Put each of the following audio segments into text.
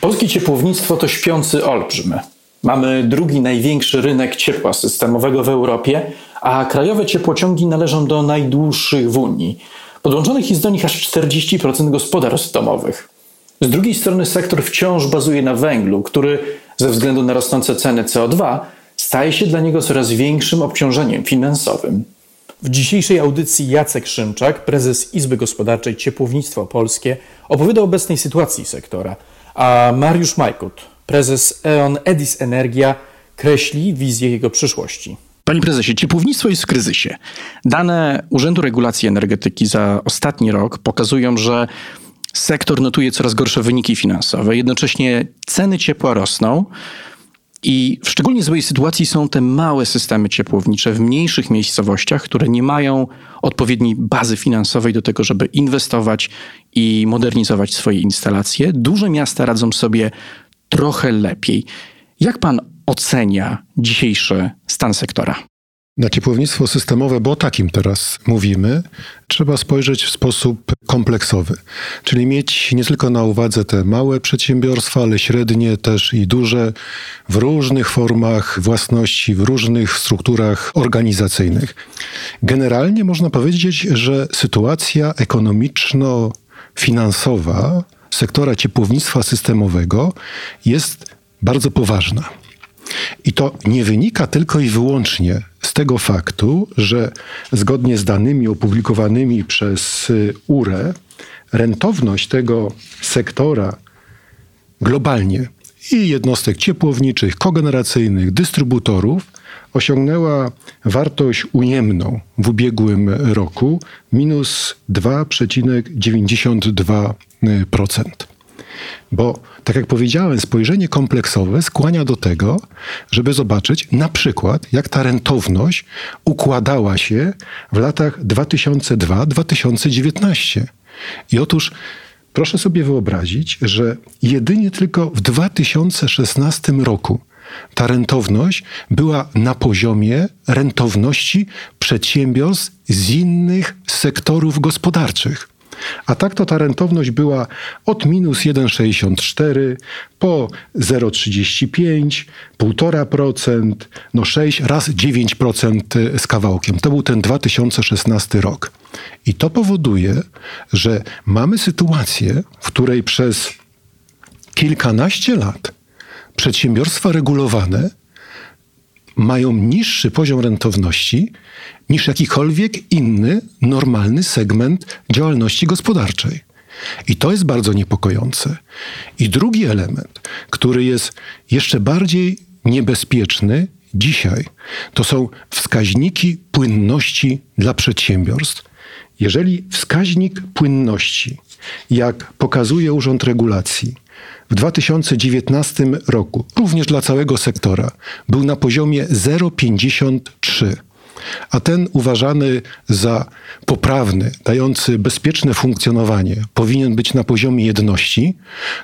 Polskie ciepłownictwo to śpiący olbrzym. Mamy drugi największy rynek ciepła systemowego w Europie, a krajowe ciepłociągi należą do najdłuższych w Unii. Podłączonych jest do nich aż 40% gospodarstw domowych. Z drugiej strony sektor wciąż bazuje na węglu, który ze względu na rosnące ceny CO2 staje się dla niego coraz większym obciążeniem finansowym. W dzisiejszej audycji Jacek Szymczak, prezes Izby Gospodarczej Ciepłownictwo Polskie, opowiada o obecnej sytuacji sektora – a Mariusz Majkut, prezes E.ON Edis Energia, kreśli wizję jego przyszłości. Panie prezesie, ciepłownictwo jest w kryzysie. Dane Urzędu Regulacji Energetyki za ostatni rok pokazują, że sektor notuje coraz gorsze wyniki finansowe. Jednocześnie ceny ciepła rosną. I w szczególnie złej sytuacji są te małe systemy ciepłownicze w mniejszych miejscowościach, które nie mają odpowiedniej bazy finansowej do tego, żeby inwestować i modernizować swoje instalacje. Duże miasta radzą sobie trochę lepiej. Jak pan ocenia dzisiejszy stan sektora? Na ciepłownictwo systemowe, bo o takim teraz mówimy, trzeba spojrzeć w sposób kompleksowy. Czyli mieć nie tylko na uwadze te małe przedsiębiorstwa, ale średnie też i duże, w różnych formach własności, w różnych strukturach organizacyjnych. Generalnie można powiedzieć, że sytuacja ekonomiczno-finansowa sektora ciepłownictwa systemowego jest bardzo poważna. I to nie wynika tylko i wyłącznie z tego faktu, że zgodnie z danymi opublikowanymi przez y, URE, rentowność tego sektora globalnie i jednostek ciepłowniczych, kogeneracyjnych, dystrybutorów osiągnęła wartość ujemną w ubiegłym roku minus 2,92%. Bo, tak jak powiedziałem, spojrzenie kompleksowe skłania do tego, żeby zobaczyć na przykład, jak ta rentowność układała się w latach 2002-2019. I otóż proszę sobie wyobrazić, że jedynie tylko w 2016 roku ta rentowność była na poziomie rentowności przedsiębiorstw z innych sektorów gospodarczych. A tak to ta rentowność była od minus 1,64 po 0,35, 1,5%, no 6, raz 9% z kawałkiem. To był ten 2016 rok. I to powoduje, że mamy sytuację, w której przez kilkanaście lat przedsiębiorstwa regulowane mają niższy poziom rentowności niż jakikolwiek inny normalny segment działalności gospodarczej. I to jest bardzo niepokojące. I drugi element, który jest jeszcze bardziej niebezpieczny dzisiaj, to są wskaźniki płynności dla przedsiębiorstw. Jeżeli wskaźnik płynności, jak pokazuje Urząd Regulacji, w 2019 roku, również dla całego sektora, był na poziomie 0,53 a ten uważany za poprawny, dający bezpieczne funkcjonowanie, powinien być na poziomie jedności,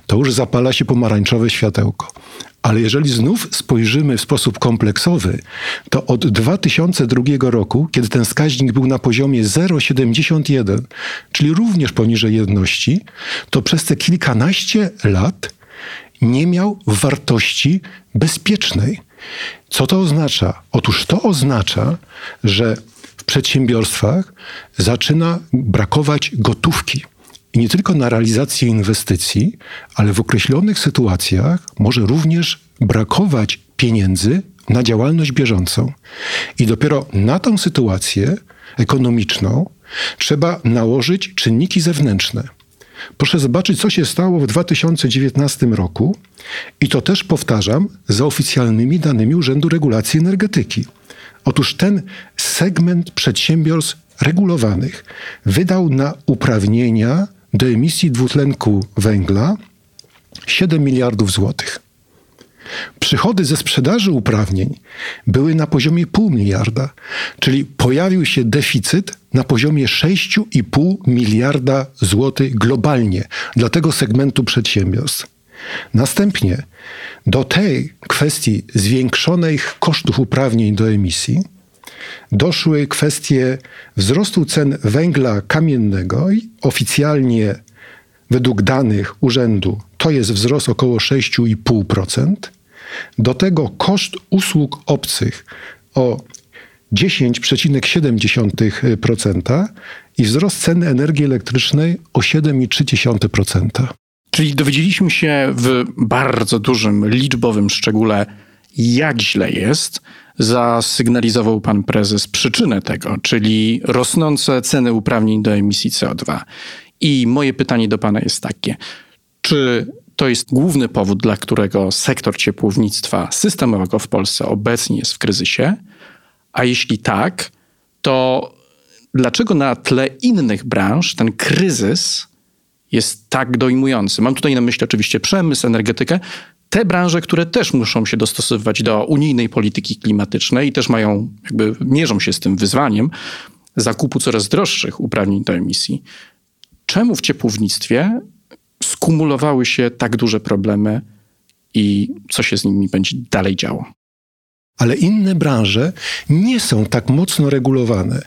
to już zapala się pomarańczowe światełko. Ale jeżeli znów spojrzymy w sposób kompleksowy, to od 2002 roku, kiedy ten wskaźnik był na poziomie 0,71, czyli również poniżej jedności, to przez te kilkanaście lat nie miał wartości bezpiecznej. Co to oznacza? Otóż to oznacza, że w przedsiębiorstwach zaczyna brakować gotówki. I nie tylko na realizację inwestycji, ale w określonych sytuacjach może również brakować pieniędzy na działalność bieżącą. I dopiero na tą sytuację ekonomiczną trzeba nałożyć czynniki zewnętrzne. Proszę zobaczyć, co się stało w 2019 roku, i to też powtarzam za oficjalnymi danymi Urzędu Regulacji Energetyki. Otóż ten segment przedsiębiorstw regulowanych wydał na uprawnienia do emisji dwutlenku węgla 7 miliardów złotych. Przychody ze sprzedaży uprawnień były na poziomie pół miliarda, czyli pojawił się deficyt na poziomie 6,5 miliarda złotych globalnie dla tego segmentu przedsiębiorstw. Następnie do tej kwestii zwiększonych kosztów uprawnień do emisji doszły kwestie wzrostu cen węgla kamiennego i oficjalnie według danych urzędu to jest wzrost około 6,5%. Do tego koszt usług obcych o 10,7% i wzrost ceny energii elektrycznej o 7,3%. Czyli dowiedzieliśmy się w bardzo dużym liczbowym szczególe, jak źle jest. Zasygnalizował pan prezes przyczynę tego, czyli rosnące ceny uprawnień do emisji CO2. I moje pytanie do pana jest takie: czy to jest główny powód, dla którego sektor ciepłownictwa systemowego w Polsce obecnie jest w kryzysie? A jeśli tak, to dlaczego na tle innych branż ten kryzys jest tak dojmujący? Mam tutaj na myśli oczywiście przemysł, energetykę, te branże, które też muszą się dostosowywać do unijnej polityki klimatycznej i też mają, jakby mierzą się z tym wyzwaniem zakupu coraz droższych uprawnień do emisji. Czemu w ciepłownictwie skumulowały się tak duże problemy i co się z nimi będzie dalej działo? Ale inne branże nie są tak mocno regulowane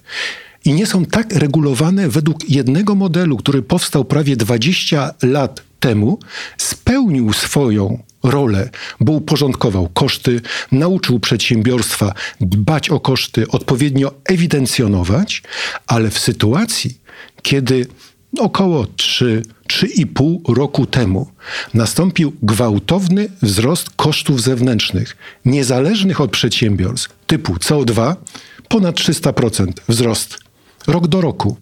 i nie są tak regulowane według jednego modelu, który powstał prawie 20 lat temu, spełnił swoją rolę, bo uporządkował koszty, nauczył przedsiębiorstwa dbać o koszty, odpowiednio ewidencjonować, ale w sytuacji, kiedy około 3, 3,5 roku temu nastąpił gwałtowny wzrost kosztów zewnętrznych, niezależnych od przedsiębiorstw, typu CO2, ponad 300% wzrost rok do roku.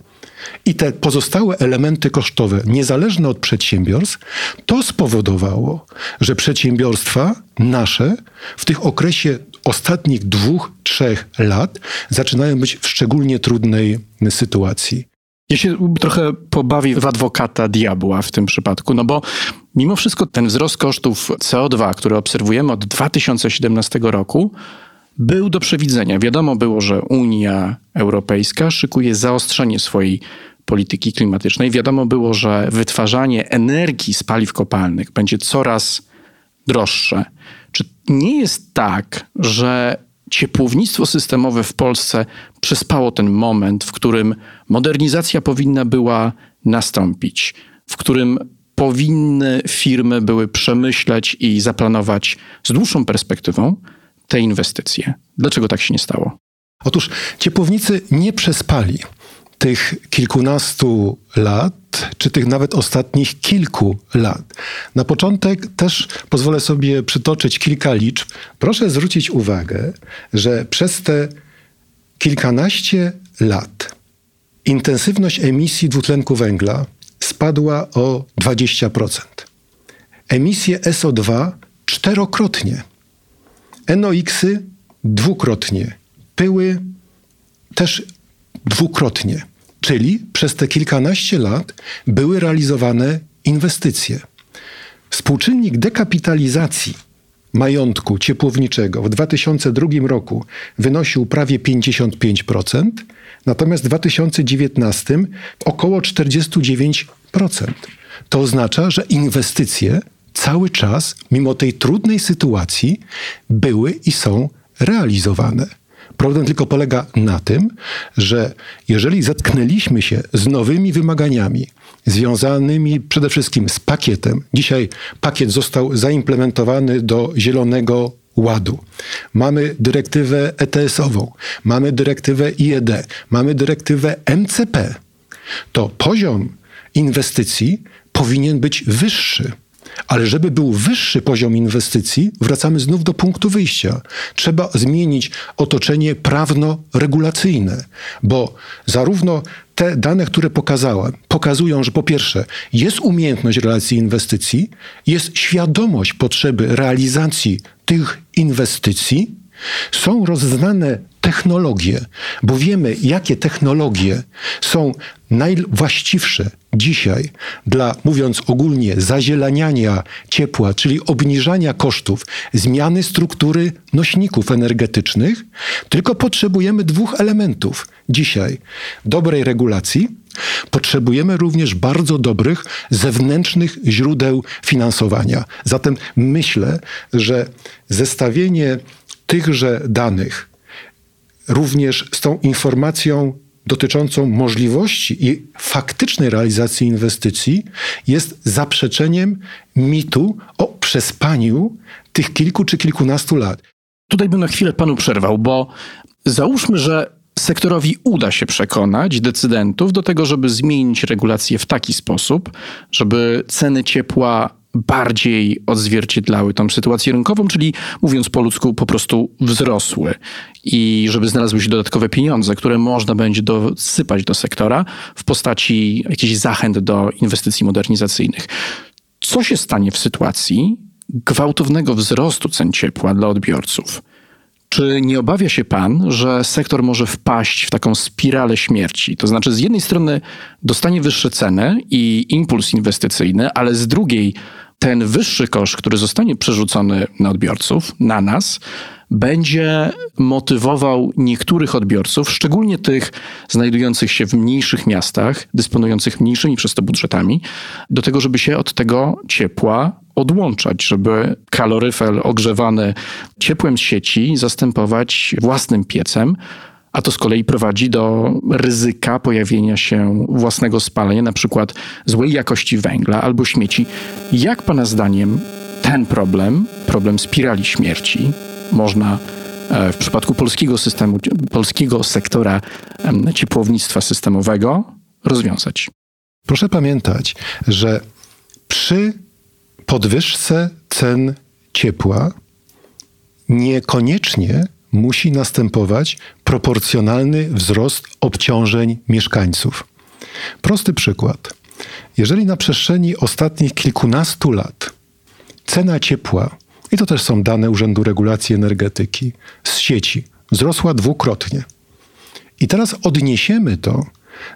I te pozostałe elementy kosztowe, niezależne od przedsiębiorstw, to spowodowało, że przedsiębiorstwa nasze w tych okresie ostatnich dwóch, trzech lat zaczynają być w szczególnie trudnej sytuacji. Ja się trochę pobawię w adwokata diabła w tym przypadku, no bo mimo wszystko ten wzrost kosztów CO2, który obserwujemy od 2017 roku, był do przewidzenia. Wiadomo było, że Unia Europejska szykuje zaostrzenie swojej polityki klimatycznej. Wiadomo było, że wytwarzanie energii z paliw kopalnych będzie coraz droższe. Czy nie jest tak, że ciepłownictwo systemowe w Polsce przespało ten moment, w którym modernizacja powinna była nastąpić, w którym powinny firmy były przemyśleć i zaplanować z dłuższą perspektywą te inwestycje. Dlaczego tak się nie stało? Otóż ciepłownicy nie przespali tych kilkunastu lat, czy tych nawet ostatnich kilku lat. Na początek też pozwolę sobie przytoczyć kilka liczb. Proszę zwrócić uwagę, że przez te kilkanaście lat intensywność emisji dwutlenku węgla spadła o 20%. Emisje SO2 czterokrotnie. NOx-y dwukrotnie. Pyły też dwukrotnie. Czyli przez te kilkanaście lat były realizowane inwestycje. Współczynnik dekapitalizacji majątku ciepłowniczego w 2002 roku wynosił prawie 55%, natomiast w 2019 około 49%. To oznacza, że inwestycje cały czas, mimo tej trudnej sytuacji, były i są realizowane. Problem tylko polega na tym, że jeżeli zetknęliśmy się z nowymi wymaganiami związanymi przede wszystkim z pakietem, dzisiaj pakiet został zaimplementowany do Zielonego Ładu. Mamy dyrektywę ETS-ową, mamy dyrektywę IED, mamy dyrektywę MCP. To poziom inwestycji powinien być wyższy. Ale żeby był wyższy poziom inwestycji, wracamy znów do punktu wyjścia. Trzeba zmienić otoczenie prawno-regulacyjne, bo zarówno te dane, które pokazałem, pokazują, że po pierwsze jest umiejętność relacji inwestycji, jest świadomość potrzeby realizacji tych inwestycji, są rozdane technologie, bo wiemy, jakie technologie są najwłaściwsze dzisiaj dla, mówiąc ogólnie, zazielaniania ciepła, czyli obniżania kosztów, zmiany struktury nośników energetycznych, tylko potrzebujemy dwóch elementów dzisiaj: dobrej regulacji. Potrzebujemy również bardzo dobrych zewnętrznych źródeł finansowania. Zatem myślę, że zestawienie tychże danych również z tą informacją dotyczącą możliwości i faktycznej realizacji inwestycji jest zaprzeczeniem mitu o przespaniu tych kilku czy kilkunastu lat. Tutaj bym na chwilę panu przerwał, bo załóżmy, że sektorowi uda się przekonać decydentów do tego, żeby zmienić regulacje w taki sposób, żeby ceny ciepła bardziej odzwierciedlały tą sytuację rynkową, czyli mówiąc po ludzku, po prostu wzrosły i żeby znalazły się dodatkowe pieniądze, które można będzie dosypać do sektora w postaci jakichś zachęt do inwestycji modernizacyjnych. Co się stanie w sytuacji gwałtownego wzrostu cen ciepła dla odbiorców? Czy nie obawia się pan, że sektor może wpaść w taką spiralę śmierci? To znaczy, z jednej strony dostanie wyższe ceny i impuls inwestycyjny, ale z drugiej ten wyższy koszt, który zostanie przerzucony na odbiorców, na nas, będzie motywował niektórych odbiorców, szczególnie tych znajdujących się w mniejszych miastach, dysponujących mniejszymi przez to budżetami, do tego, żeby się od tego ciepła odłączać, żeby kaloryfer ogrzewany ciepłem z sieci zastępować własnym piecem, a to z kolei prowadzi do ryzyka pojawienia się własnego spalenia, na przykład złej jakości węgla albo śmieci. Jak Pana zdaniem ten problem, problem spirali śmierci, można e, w przypadku polskiego systemu, polskiego sektora ciepłownictwa systemowego rozwiązać? Proszę pamiętać, że przy podwyżce cen ciepła niekoniecznie musi następować proporcjonalny wzrost obciążeń mieszkańców. Prosty przykład. Jeżeli na przestrzeni ostatnich kilkunastu lat cena ciepła, i to też są dane Urzędu Regulacji Energetyki, z sieci wzrosła dwukrotnie. I teraz odniesiemy to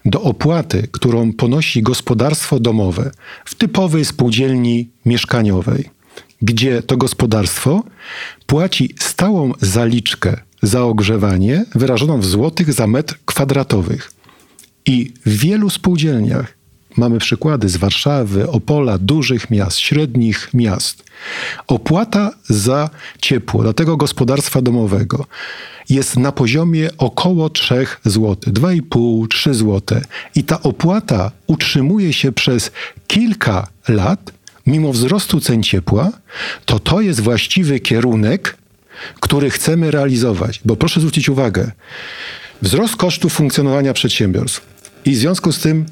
do opłaty, którą ponosi gospodarstwo domowe w typowej spółdzielni mieszkaniowej gdzie to gospodarstwo płaci stałą zaliczkę za ogrzewanie wyrażoną w złotych za metr kwadratowych. I w wielu spółdzielniach mamy przykłady z Warszawy, Opola, dużych miast, średnich miast. Opłata za ciepło dla tego gospodarstwa domowego jest na poziomie około 3 zł, 2,5-3 zł. I ta opłata utrzymuje się przez kilka lat mimo wzrostu cen ciepła, to to jest właściwy kierunek, który chcemy realizować. Bo proszę zwrócić uwagę, wzrost kosztów funkcjonowania przedsiębiorstw i w związku z tym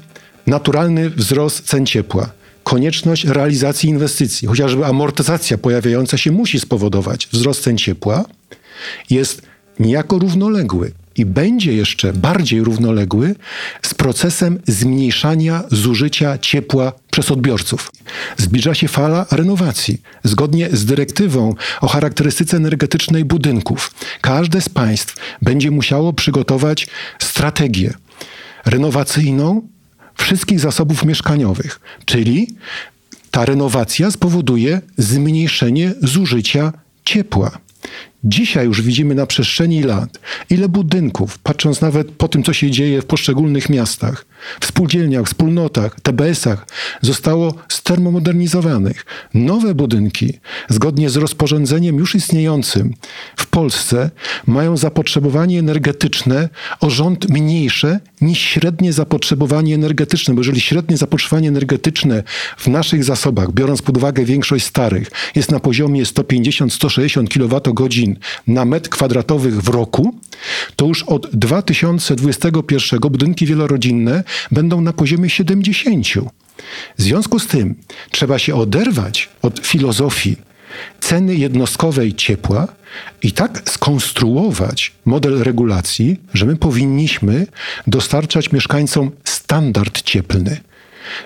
naturalny wzrost cen ciepła, konieczność realizacji inwestycji, chociażby amortyzacja pojawiająca się musi spowodować wzrost cen ciepła, jest niejako równoległy i będzie jeszcze bardziej równoległy z procesem zmniejszania zużycia ciepła przez odbiorców. Zbliża się fala renowacji. Zgodnie z dyrektywą o charakterystyce energetycznej budynków, każde z państw będzie musiało przygotować strategię renowacyjną wszystkich zasobów mieszkaniowych, czyli ta renowacja spowoduje zmniejszenie zużycia ciepła. Dzisiaj już widzimy na przestrzeni lat, ile budynków, patrząc nawet po tym, co się dzieje w poszczególnych miastach, w spółdzielniach, wspólnotach, TBS-ach, zostało stermomodernizowanych. Nowe budynki, zgodnie z rozporządzeniem już istniejącym w Polsce, mają zapotrzebowanie energetyczne o rząd mniejsze niż średnie zapotrzebowanie energetyczne, bo jeżeli średnie zapotrzebowanie energetyczne w naszych zasobach, biorąc pod uwagę większość starych, jest na poziomie 150-160 kWh na metr kwadratowy w roku, to już od 2021 budynki wielorodzinne będą na poziomie 70. W związku z tym trzeba się oderwać od filozofii ceny jednostkowej ciepła i tak skonstruować model regulacji, że my powinniśmy dostarczać mieszkańcom standard cieplny.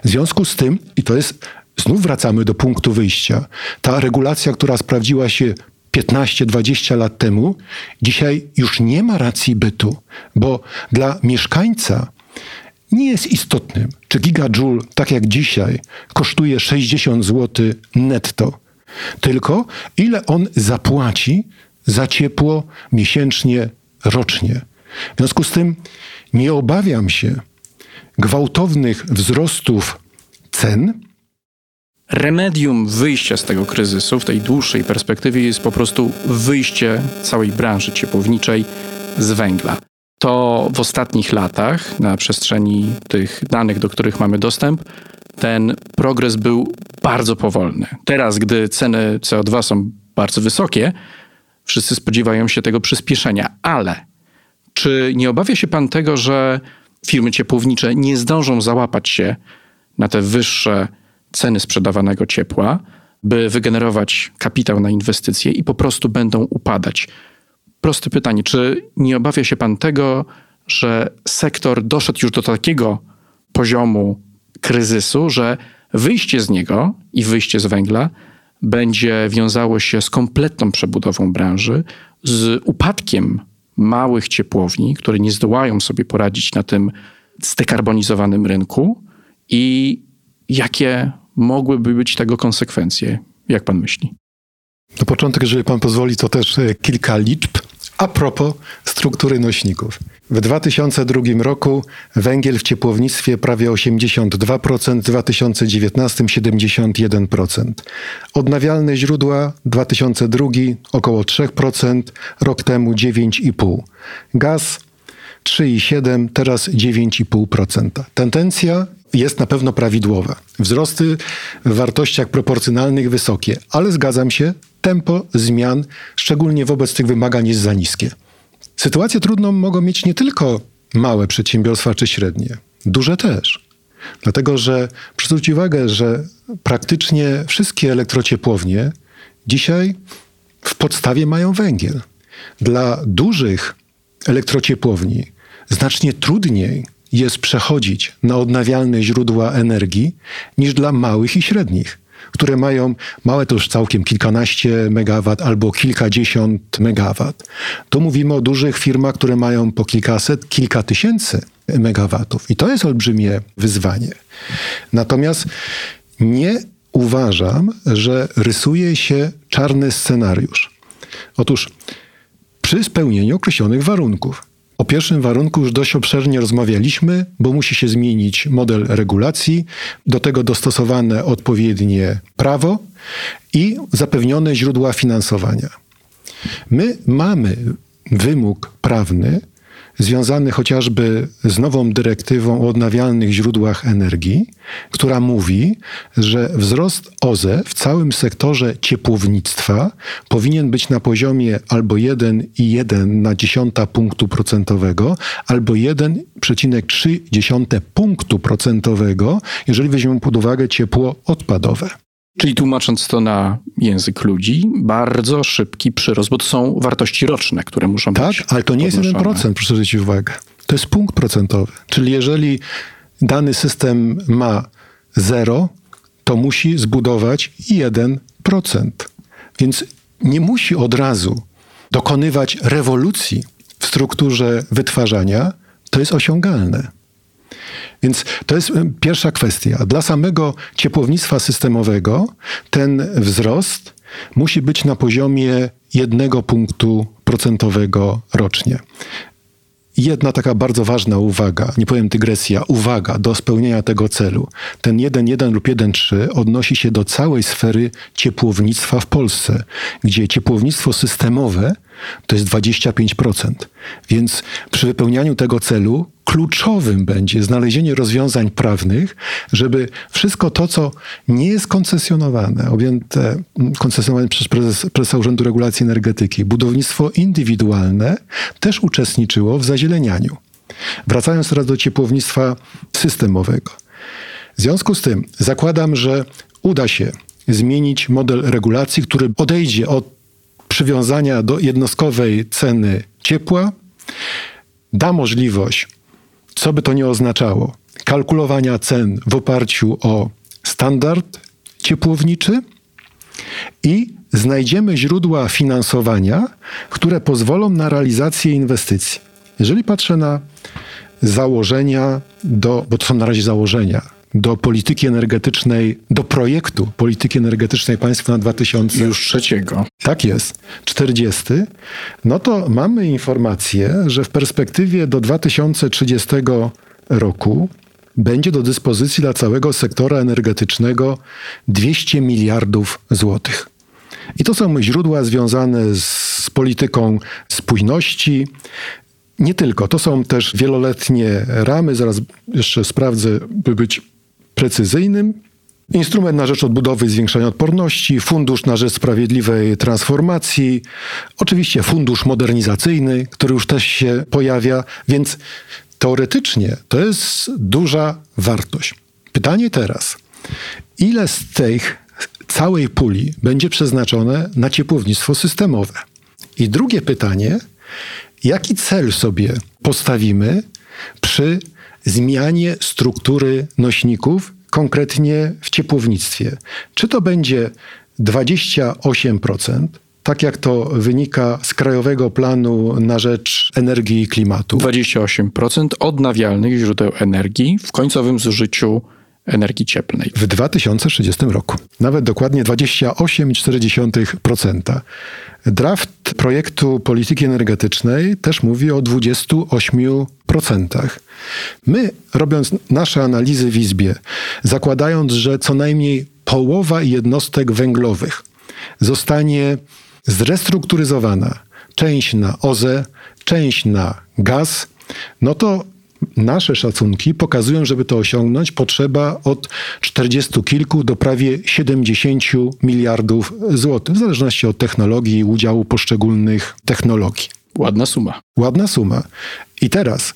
W związku z tym, i to jest, znów wracamy do punktu wyjścia, ta regulacja, która sprawdziła się 15-20 lat temu, dzisiaj już nie ma racji bytu, bo dla mieszkańca nie jest istotnym, czy gigajoule, tak jak dzisiaj, kosztuje 60 zł netto, tylko ile on zapłaci za ciepło miesięcznie, rocznie. W związku z tym nie obawiam się gwałtownych wzrostów cen. Remedium wyjścia z tego kryzysu w tej dłuższej perspektywie jest po prostu wyjście całej branży ciepłowniczej z węgla. To w ostatnich latach, na przestrzeni tych danych, do których mamy dostęp, ten progres był bardzo powolny. Teraz, gdy ceny CO2 są bardzo wysokie, wszyscy spodziewają się tego przyspieszenia, ale czy nie obawia się pan tego, że firmy ciepłownicze nie zdążą załapać się na te wyższe ceny sprzedawanego ciepła, by wygenerować kapitał na inwestycje i po prostu będą upadać? Proste pytanie, czy nie obawia się pan tego, że sektor doszedł już do takiego poziomu kryzysu, że wyjście z niego i wyjście z węgla będzie wiązało się z kompletną przebudową branży, z upadkiem małych ciepłowni, które nie zdołają sobie poradzić na tym zdekarbonizowanym rynku i jakie mogłyby być tego konsekwencje? Jak pan myśli? Na początek, jeżeli pan pozwoli, to też e, kilka liczb. A propos struktury nośników. W 2002 roku węgiel w ciepłownictwie prawie 82%, w 2019 71%. Odnawialne źródła 2002 około 3%, rok temu 9,5%. Gaz 3,7%, teraz 9,5%. Tendencja jest na pewno prawidłowa. Wzrosty w wartościach proporcjonalnych wysokie, ale zgadzam się, tempo zmian, szczególnie wobec tych wymagań, jest za niskie. Sytuację trudną mogą mieć nie tylko małe przedsiębiorstwa czy średnie, duże też. Dlatego, że zwróć uwagę, że praktycznie wszystkie elektrociepłownie dzisiaj w podstawie mają węgiel. Dla dużych elektrociepłowni znacznie trudniej jest przechodzić na odnawialne źródła energii niż dla małych i średnich, które mają małe to już całkiem kilkanaście megawat albo kilkadziesiąt megawat. To mówimy o dużych firmach, które mają po kilkaset, kilka tysięcy megawatów. I to jest olbrzymie wyzwanie. Natomiast nie uważam, że rysuje się czarny scenariusz. Otóż przy spełnieniu określonych warunków. O pierwszym warunku już dość obszernie rozmawialiśmy, bo musi się zmienić model regulacji, do tego dostosowane odpowiednie prawo i zapewnione źródła finansowania. My mamy wymóg prawny, związany chociażby z nową dyrektywą o odnawialnych źródłach energii, która mówi, że wzrost OZE w całym sektorze ciepłownictwa powinien być na poziomie albo 1,1 na dziesiąta punktu procentowego, albo 1,3 punktu procentowego, jeżeli weźmiemy pod uwagę ciepło odpadowe. Czyli tłumacząc to na język ludzi, bardzo szybki przyrost, bo to są wartości roczne, które muszą tak, być. Tak, ale to nie podnoszone. jest 1%, proszę zwrócić uwagę. To jest punkt procentowy. Czyli jeżeli dany system ma 0, to musi zbudować 1%. Więc nie musi od razu dokonywać rewolucji w strukturze wytwarzania, to jest osiągalne. Więc to jest pierwsza kwestia. Dla samego ciepłownictwa systemowego ten wzrost musi być na poziomie jednego punktu procentowego rocznie. Jedna taka bardzo ważna uwaga, nie powiem dygresja, uwaga do spełnienia tego celu. Ten 1.1 lub 1.3 odnosi się do całej sfery ciepłownictwa w Polsce, gdzie ciepłownictwo systemowe to jest 25%. Więc przy wypełnianiu tego celu kluczowym będzie znalezienie rozwiązań prawnych, żeby wszystko to, co nie jest koncesjonowane, objęte koncesjonowane przez prezes, prezesa Urzędu Regulacji Energetyki, budownictwo indywidualne też uczestniczyło w zazielenianiu. Wracając teraz do ciepłownictwa systemowego. W związku z tym zakładam, że uda się zmienić model regulacji, który odejdzie od przywiązania do jednostkowej ceny ciepła, da możliwość co by to nie oznaczało, kalkulowania cen w oparciu o standard ciepłowniczy i znajdziemy źródła finansowania, które pozwolą na realizację inwestycji. Jeżeli patrzę na założenia do, bo to są na razie założenia, do polityki energetycznej, do projektu polityki energetycznej państwa na 2000. Już trzeciego. Tak jest, 40. No to mamy informację, że w perspektywie do 2030 roku będzie do dyspozycji dla całego sektora energetycznego 200 miliardów złotych. I to są źródła związane z polityką spójności. Nie tylko, to są też wieloletnie ramy, zaraz jeszcze sprawdzę, by być precyzyjnym. Instrument na rzecz odbudowy i zwiększania odporności, fundusz na rzecz sprawiedliwej transformacji, oczywiście fundusz modernizacyjny, który już też się pojawia, więc teoretycznie to jest duża wartość. Pytanie teraz, ile z tych całej puli będzie przeznaczone na ciepłownictwo systemowe? I drugie pytanie, jaki cel sobie postawimy przy zmianie struktury nośników, konkretnie w ciepłownictwie? Czy to będzie 28%, tak jak to wynika z Krajowego Planu na rzecz Energii i Klimatu? 28% odnawialnych źródeł energii w końcowym zużyciu energii cieplnej. W 2030 roku. Nawet dokładnie 28,4%. Draft projektu polityki energetycznej też mówi o 28%. My, robiąc nasze analizy w Izbie, zakładając, że co najmniej połowa jednostek węglowych zostanie zrestrukturyzowana, część na OZE, część na gaz, no to nasze szacunki pokazują, żeby to osiągnąć, potrzeba od 40 kilku do prawie 70 miliardów złotych, w zależności od technologii i udziału poszczególnych technologii. Ładna suma. Ładna suma. I teraz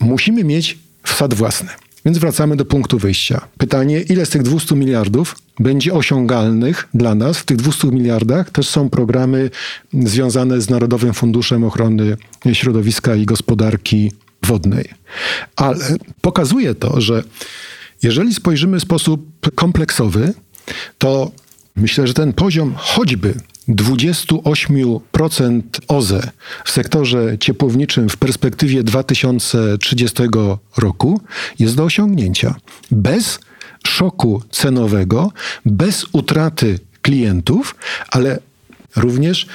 musimy mieć wsad własny. Więc wracamy do punktu wyjścia. Pytanie, ile z tych 200 miliardów będzie osiągalnych dla nas? W tych 200 miliardach też są programy związane z Narodowym Funduszem Ochrony Środowiska i Gospodarki Wodnej. Ale pokazuje to, że jeżeli spojrzymy w sposób kompleksowy, to myślę, że ten poziom choćby 28% OZE w sektorze ciepłowniczym w perspektywie 2030 roku jest do osiągnięcia. Bez szoku cenowego, bez utraty klientów, ale również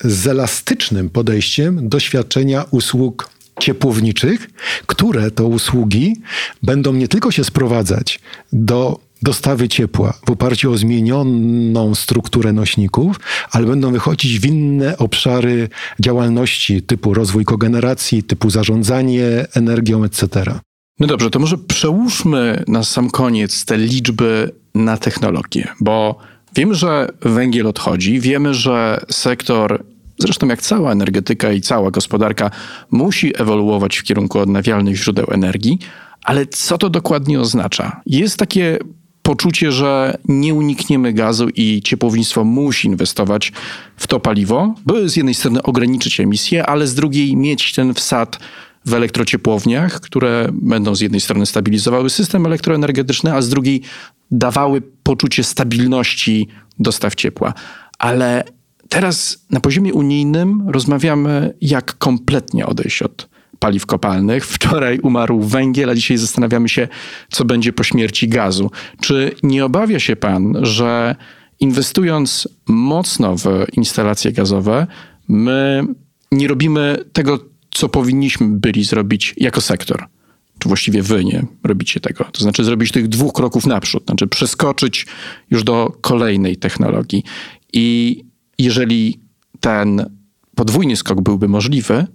z elastycznym podejściem do świadczenia usług ciepłowniczych, które to usługi będą nie tylko się sprowadzać do dostawy ciepła w oparciu o zmienioną strukturę nośników, ale będą wychodzić w inne obszary działalności typu rozwój kogeneracji, typu zarządzanie energią, etc. No dobrze, to może przełóżmy na sam koniec te liczby na technologię, bo wiemy, że węgiel odchodzi, wiemy, że sektor zresztą jak cała energetyka i cała gospodarka, musi ewoluować w kierunku odnawialnych źródeł energii, ale co to dokładnie oznacza? Jest takie poczucie, że nie unikniemy gazu i ciepłownictwo musi inwestować w to paliwo, by z jednej strony ograniczyć emisję, ale z drugiej mieć ten wsad w elektrociepłowniach, które będą z jednej strony stabilizowały system elektroenergetyczny, a z drugiej dawały poczucie stabilności dostaw ciepła. Ale teraz na poziomie unijnym rozmawiamy, jak kompletnie odejść od paliw kopalnych. Wczoraj umarł węgiel, a dzisiaj zastanawiamy się, co będzie po śmierci gazu. Czy nie obawia się pan, że inwestując mocno w instalacje gazowe, my nie robimy tego, co powinniśmy byli zrobić jako sektor? Czy właściwie wy nie robicie tego? To znaczy zrobić tych dwóch kroków naprzód, znaczy przeskoczyć już do kolejnej technologii. I jeżeli ten podwójny skok byłby możliwy,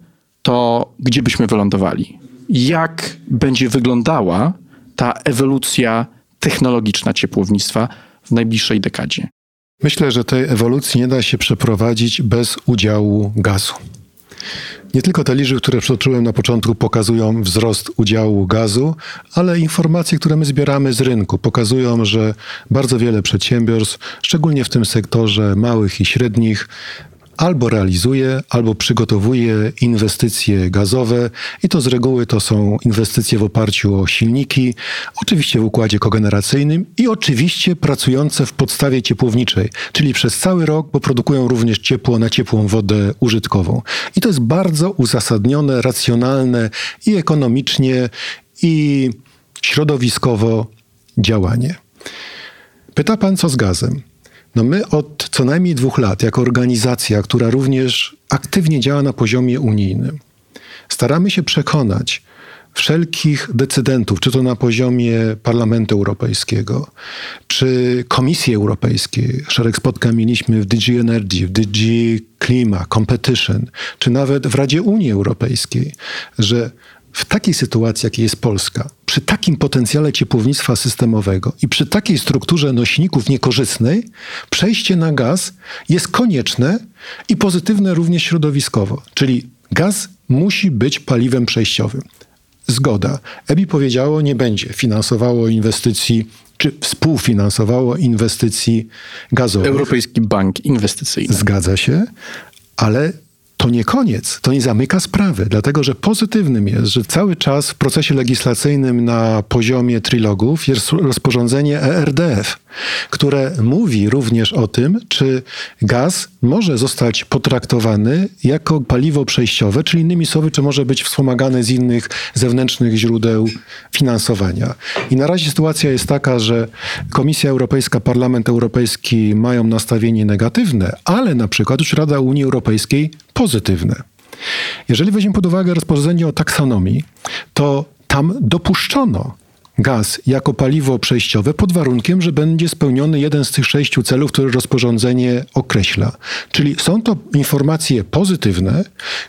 to gdzie byśmy wylądowali? Jak będzie wyglądała ta ewolucja technologiczna ciepłownictwa w najbliższej dekadzie? Myślę, że tej ewolucji nie da się przeprowadzić bez udziału gazu. Nie tylko te liczby, które przytoczyłem na początku, pokazują wzrost udziału gazu, ale informacje, które my zbieramy z rynku, pokazują, że bardzo wiele przedsiębiorstw, szczególnie w tym sektorze małych i średnich, albo realizuje, albo przygotowuje inwestycje gazowe i to z reguły to są inwestycje w oparciu o silniki, oczywiście w układzie kogeneracyjnym i oczywiście pracujące w podstawie ciepłowniczej, czyli przez cały rok, bo produkują również ciepło na ciepłą wodę użytkową. I to jest bardzo uzasadnione, racjonalne i ekonomicznie, i środowiskowo działanie. Pyta pan, co z gazem? No my od co najmniej dwóch lat, jako organizacja, która również aktywnie działa na poziomie unijnym, staramy się przekonać wszelkich decydentów, czy to na poziomie Parlamentu Europejskiego, czy Komisji Europejskiej. Szereg spotkań mieliśmy w DG Energy, w DG Klima, Competition, czy nawet w Radzie Unii Europejskiej, że w takiej sytuacji, jakiej jest Polska, przy takim potencjale ciepłownictwa systemowego i przy takiej strukturze nośników niekorzystnej, przejście na gaz jest konieczne i pozytywne również środowiskowo. Czyli gaz musi być paliwem przejściowym. Zgoda. EBI powiedziało, nie będzie finansowało inwestycji czy współfinansowało inwestycji gazowych. Europejski Bank Inwestycyjny. Zgadza się, ale to nie koniec, to nie zamyka sprawy, dlatego że pozytywnym jest, że cały czas w procesie legislacyjnym na poziomie trilogów jest rozporządzenie ERDF, które mówi również o tym, czy gaz może zostać potraktowany jako paliwo przejściowe, czyli innymi słowy, czy może być wspomagany z innych zewnętrznych źródeł finansowania. I na razie sytuacja jest taka, że Komisja Europejska, Parlament Europejski mają nastawienie negatywne, ale na przykład już Rada Unii Europejskiej pozytywne. Jeżeli weźmiemy pod uwagę rozporządzenie o taksonomii, to tam dopuszczono gaz jako paliwo przejściowe pod warunkiem, że będzie spełniony jeden z tych sześciu celów, które rozporządzenie określa. Czyli są to informacje pozytywne,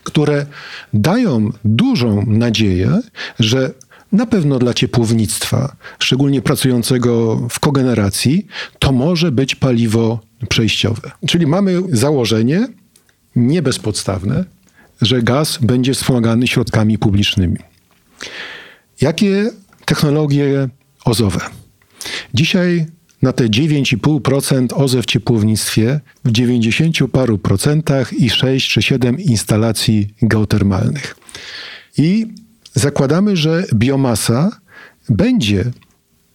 które dają dużą nadzieję, że na pewno dla ciepłownictwa, szczególnie pracującego w kogeneracji, to może być paliwo przejściowe. Czyli mamy założenie, nie bezpodstawne, że gaz będzie wspomagany środkami publicznymi. Jakie technologie OZOwe? Dzisiaj na te 9,5% OZE w ciepłownictwie w 90 paru procentach i 6 czy 7 instalacji geotermalnych. I zakładamy, że biomasa będzie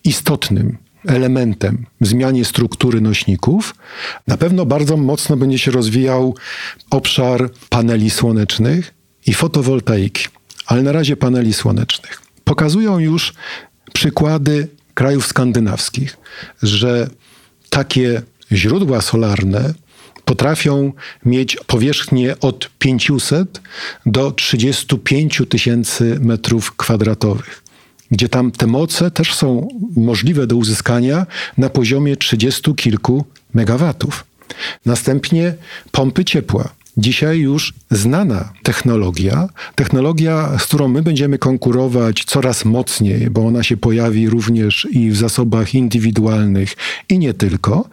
istotnym elementem w zmianie struktury nośników. Na pewno bardzo mocno będzie się rozwijał obszar paneli słonecznych i fotowoltaiki, ale na razie paneli słonecznych. Pokazują już przykłady krajów skandynawskich, że takie źródła solarne potrafią mieć powierzchnię od 500 do 35 tysięcy metrów kwadratowych gdzie tam te moce też są możliwe do uzyskania na poziomie 30 kilku megawatów. Następnie pompy ciepła. Dzisiaj już znana technologia, technologia, z którą my będziemy konkurować coraz mocniej, bo ona się pojawi również i w zasobach indywidualnych i nie tylko,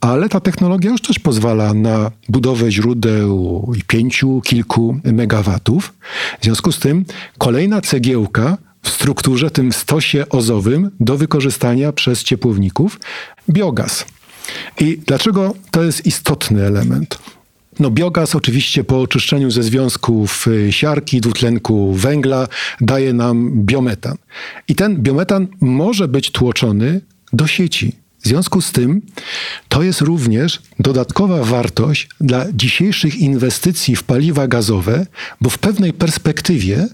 ale ta technologia już też pozwala na budowę źródeł pięciu, kilku megawatów. W związku z tym kolejna cegiełka w strukturze, tym stosie ozowym do wykorzystania przez ciepłowników biogaz. I dlaczego to jest istotny element? No biogaz oczywiście po oczyszczeniu ze związków y, siarki, dwutlenku węgla daje nam biometan. I ten biometan może być tłoczony do sieci. W związku z tym to jest również dodatkowa wartość dla dzisiejszych inwestycji w paliwa gazowe, bo w pewnej perspektywie,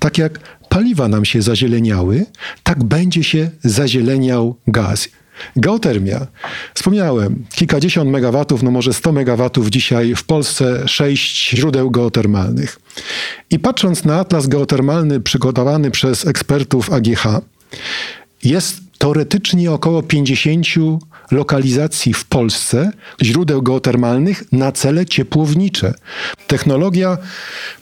tak jak paliwa nam się zazieleniały, tak będzie się zazieleniał gaz. Geotermia. Wspomniałem, kilkadziesiąt megawatów, no może 100 megawatów dzisiaj w Polsce, sześć źródeł geotermalnych. I patrząc na atlas geotermalny przygotowany przez ekspertów AGH, jest teoretycznie około 50 lokalizacji w Polsce źródeł geotermalnych na cele ciepłownicze. Technologia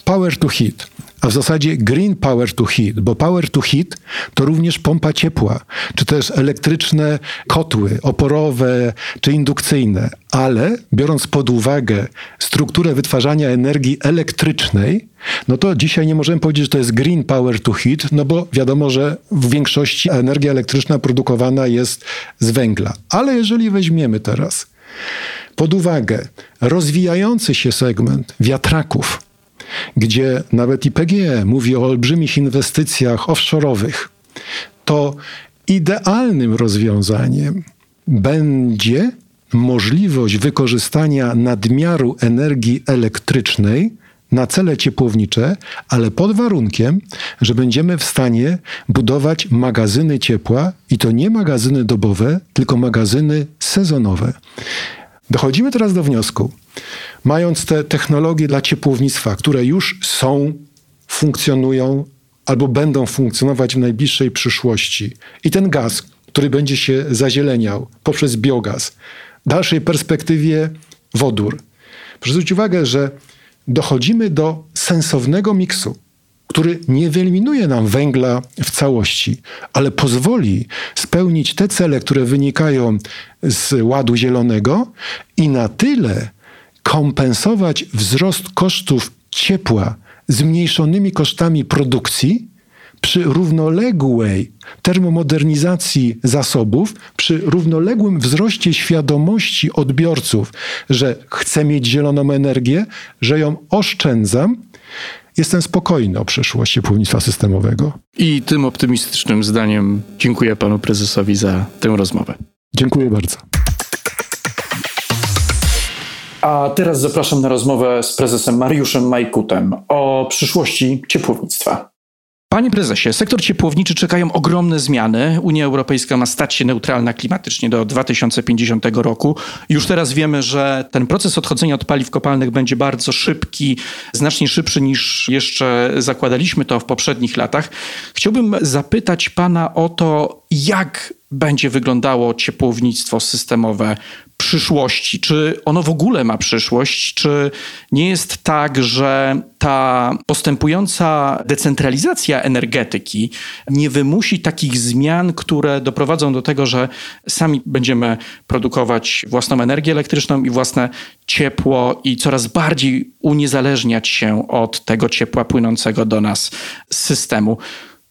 power to heat a w zasadzie green power to heat, bo power to heat to również pompa ciepła, czy też elektryczne kotły oporowe czy indukcyjne, ale biorąc pod uwagę strukturę wytwarzania energii elektrycznej, no to dzisiaj nie możemy powiedzieć, że to jest green power to heat, no bo wiadomo, że w większości energia elektryczna produkowana jest z węgla. Ale jeżeli weźmiemy teraz pod uwagę rozwijający się segment wiatraków, gdzie nawet IPG mówi o olbrzymich inwestycjach offshore'owych, to idealnym rozwiązaniem będzie możliwość wykorzystania nadmiaru energii elektrycznej na cele ciepłownicze, ale pod warunkiem, że będziemy w stanie budować magazyny ciepła i to nie magazyny dobowe, tylko magazyny sezonowe. Dochodzimy teraz do wniosku, mając te technologie dla ciepłownictwa, które już są, funkcjonują albo będą funkcjonować w najbliższej przyszłości, i ten gaz, który będzie się zazieleniał poprzez biogaz, w dalszej perspektywie wodór. Proszę zwrócić uwagę, że dochodzimy do sensownego miksu, który nie wyeliminuje nam węgla w całości, ale pozwoli spełnić te cele, które wynikają z ładu zielonego i na tyle kompensować wzrost kosztów ciepła zmniejszonymi kosztami produkcji, przy równoległej termomodernizacji zasobów, przy równoległym wzroście świadomości odbiorców, że chcę mieć zieloną energię, że ją oszczędzam, jestem spokojny o przyszłość ciepłownictwa systemowego. I tym optymistycznym zdaniem dziękuję panu prezesowi za tę rozmowę. Dziękuję bardzo. A teraz zapraszam na rozmowę z prezesem Mariuszem Majkutem o przyszłości ciepłownictwa. Panie prezesie, sektor ciepłowniczy czekają ogromne zmiany. Unia Europejska ma stać się neutralna klimatycznie do 2050 roku. Już teraz wiemy, że ten proces odchodzenia od paliw kopalnych będzie bardzo szybki, znacznie szybszy niż jeszcze zakładaliśmy to w poprzednich latach. Chciałbym zapytać pana o to, jak będzie wyglądało ciepłownictwo systemowe przyszłości? Czy ono w ogóle ma przyszłość? Czy nie jest tak, że ta postępująca decentralizacja energetyki nie wymusi takich zmian, które doprowadzą do tego, że sami będziemy produkować własną energię elektryczną i własne ciepło i coraz bardziej uniezależniać się od tego ciepła płynącego do nas z systemu?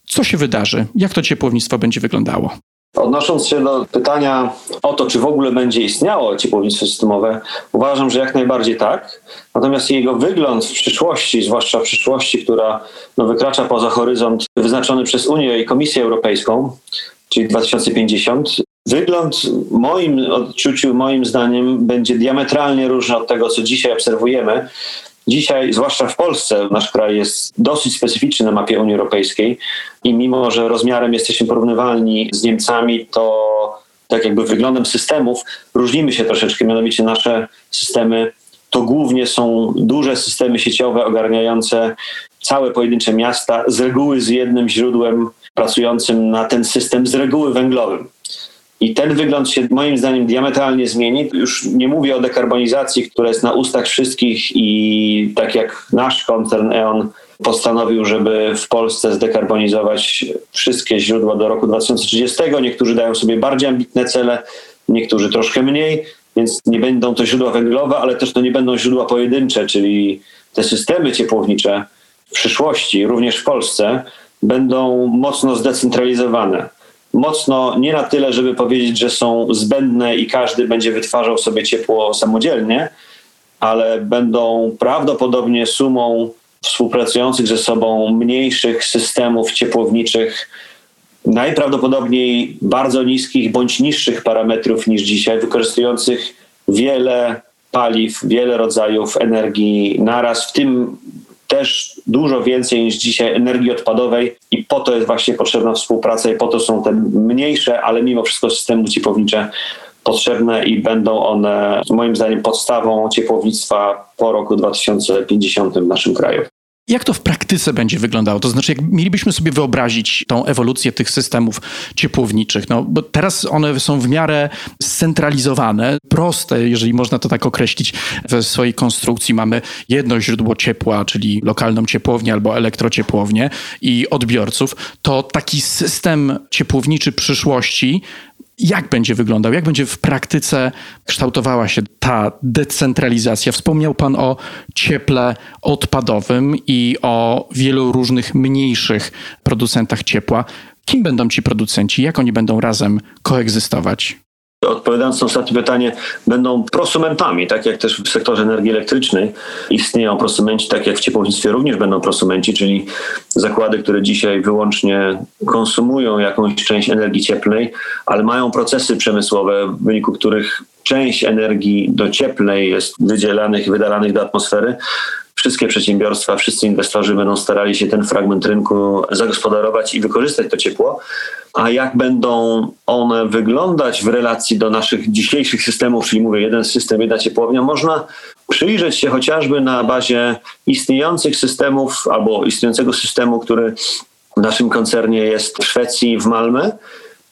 Co się wydarzy? Jak to ciepłownictwo będzie wyglądało? Odnosząc się do pytania o to, czy w ogóle będzie istniało ciepłownictwo systemowe, uważam, że jak najbardziej tak. Natomiast jego wygląd w przyszłości, zwłaszcza w przyszłości, która no, wykracza poza horyzont wyznaczony przez Unię i Komisję Europejską, czyli 2050, wygląd moim odczuciu, moim zdaniem, będzie diametralnie różny od tego, co dzisiaj obserwujemy. Dzisiaj, zwłaszcza w Polsce, nasz kraj jest dosyć specyficzny na mapie Unii Europejskiej i mimo, że rozmiarem jesteśmy porównywalni z Niemcami, to tak jakby wyglądem systemów różnimy się troszeczkę, mianowicie nasze systemy to głównie są duże systemy sieciowe ogarniające całe pojedyncze miasta, z reguły z jednym źródłem pracującym na ten system, z reguły węglowym. I ten wygląd się moim zdaniem diametralnie zmieni. Już nie mówię o dekarbonizacji, która jest na ustach wszystkich i tak jak nasz koncern E.ON postanowił, żeby w Polsce zdekarbonizować wszystkie źródła do roku 2030. Niektórzy dają sobie bardziej ambitne cele, niektórzy troszkę mniej, więc nie będą to źródła węglowe, ale też to nie będą źródła pojedyncze, czyli te systemy ciepłownicze w przyszłości, również w Polsce, będą mocno zdecentralizowane mocno nie na tyle, żeby powiedzieć, że są zbędne i każdy będzie wytwarzał sobie ciepło samodzielnie, ale będą prawdopodobnie sumą współpracujących ze sobą mniejszych systemów ciepłowniczych, najprawdopodobniej bardzo niskich bądź niższych parametrów niż dzisiaj, wykorzystujących wiele paliw, wiele rodzajów energii naraz, w tym też dużo więcej niż dzisiaj energii odpadowej i po to jest właśnie potrzebna współpraca i po to są te mniejsze, ale mimo wszystko systemy ciepłownicze potrzebne i będą one moim zdaniem podstawą ciepłownictwa po roku 2050 w naszym kraju. Jak to w praktyce będzie wyglądało? To znaczy, jak mielibyśmy sobie wyobrazić tą ewolucję tych systemów ciepłowniczych, no bo teraz one są w miarę scentralizowane, proste, jeżeli można to tak określić, w swojej konstrukcji. Mamy jedno źródło ciepła, czyli lokalną ciepłownię albo elektrociepłownię i odbiorców. To taki system ciepłowniczy przyszłości jak będzie wyglądał, jak będzie w praktyce kształtowała się ta decentralizacja? Wspomniał Pan o cieple odpadowym i o wielu różnych mniejszych producentach ciepła. Kim będą ci producenci? Jak oni będą razem koegzystować? Odpowiadając na ostatnie pytanie, będą prosumentami, tak jak też w sektorze energii elektrycznej istnieją prosumenci, tak jak w ciepłownictwie również będą prosumenci, czyli zakłady, które dzisiaj wyłącznie konsumują jakąś część energii cieplnej, ale mają procesy przemysłowe, w wyniku których część energii do cieplnej jest wydzielanych i wydalanych do atmosfery, wszystkie przedsiębiorstwa, wszyscy inwestorzy będą starali się ten fragment rynku zagospodarować i wykorzystać to ciepło. A jak będą one wyglądać w relacji do naszych dzisiejszych systemów, czyli mówię, jeden system, jedna ciepłownia, można przyjrzeć się chociażby na bazie istniejących systemów albo istniejącego systemu, który w naszym koncernie jest w Szwecji, w Malmö.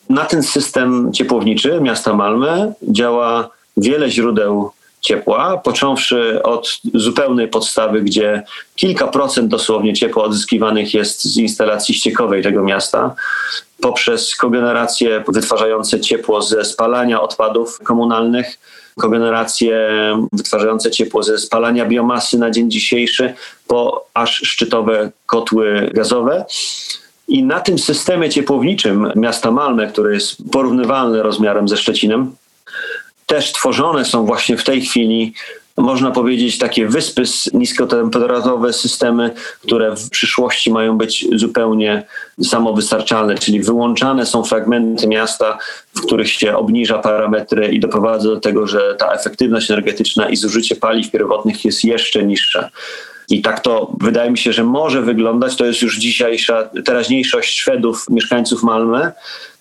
Na ten system ciepłowniczy miasta Malmö działa wiele źródeł ciepła, począwszy od zupełnej podstawy, gdzie kilka procent dosłownie ciepła odzyskiwanych jest z instalacji ściekowej tego miasta, poprzez kogeneracje wytwarzające ciepło ze spalania odpadów komunalnych, kogeneracje wytwarzające ciepło ze spalania biomasy na dzień dzisiejszy, po aż szczytowe kotły gazowe. I na tym systemie ciepłowniczym miasta Malmę, który jest porównywalny rozmiarem ze Szczecinem, też tworzone są właśnie w tej chwili można powiedzieć, takie wyspy niskotemperaturowe systemy, które w przyszłości mają być zupełnie samowystarczalne, czyli wyłączane są fragmenty miasta, w których się obniża parametry i doprowadza do tego, że ta efektywność energetyczna i zużycie paliw pierwotnych jest jeszcze niższa. I tak to wydaje mi się, że może wyglądać. To jest już dzisiejsza teraźniejszość Szwedów, mieszkańców Malmö.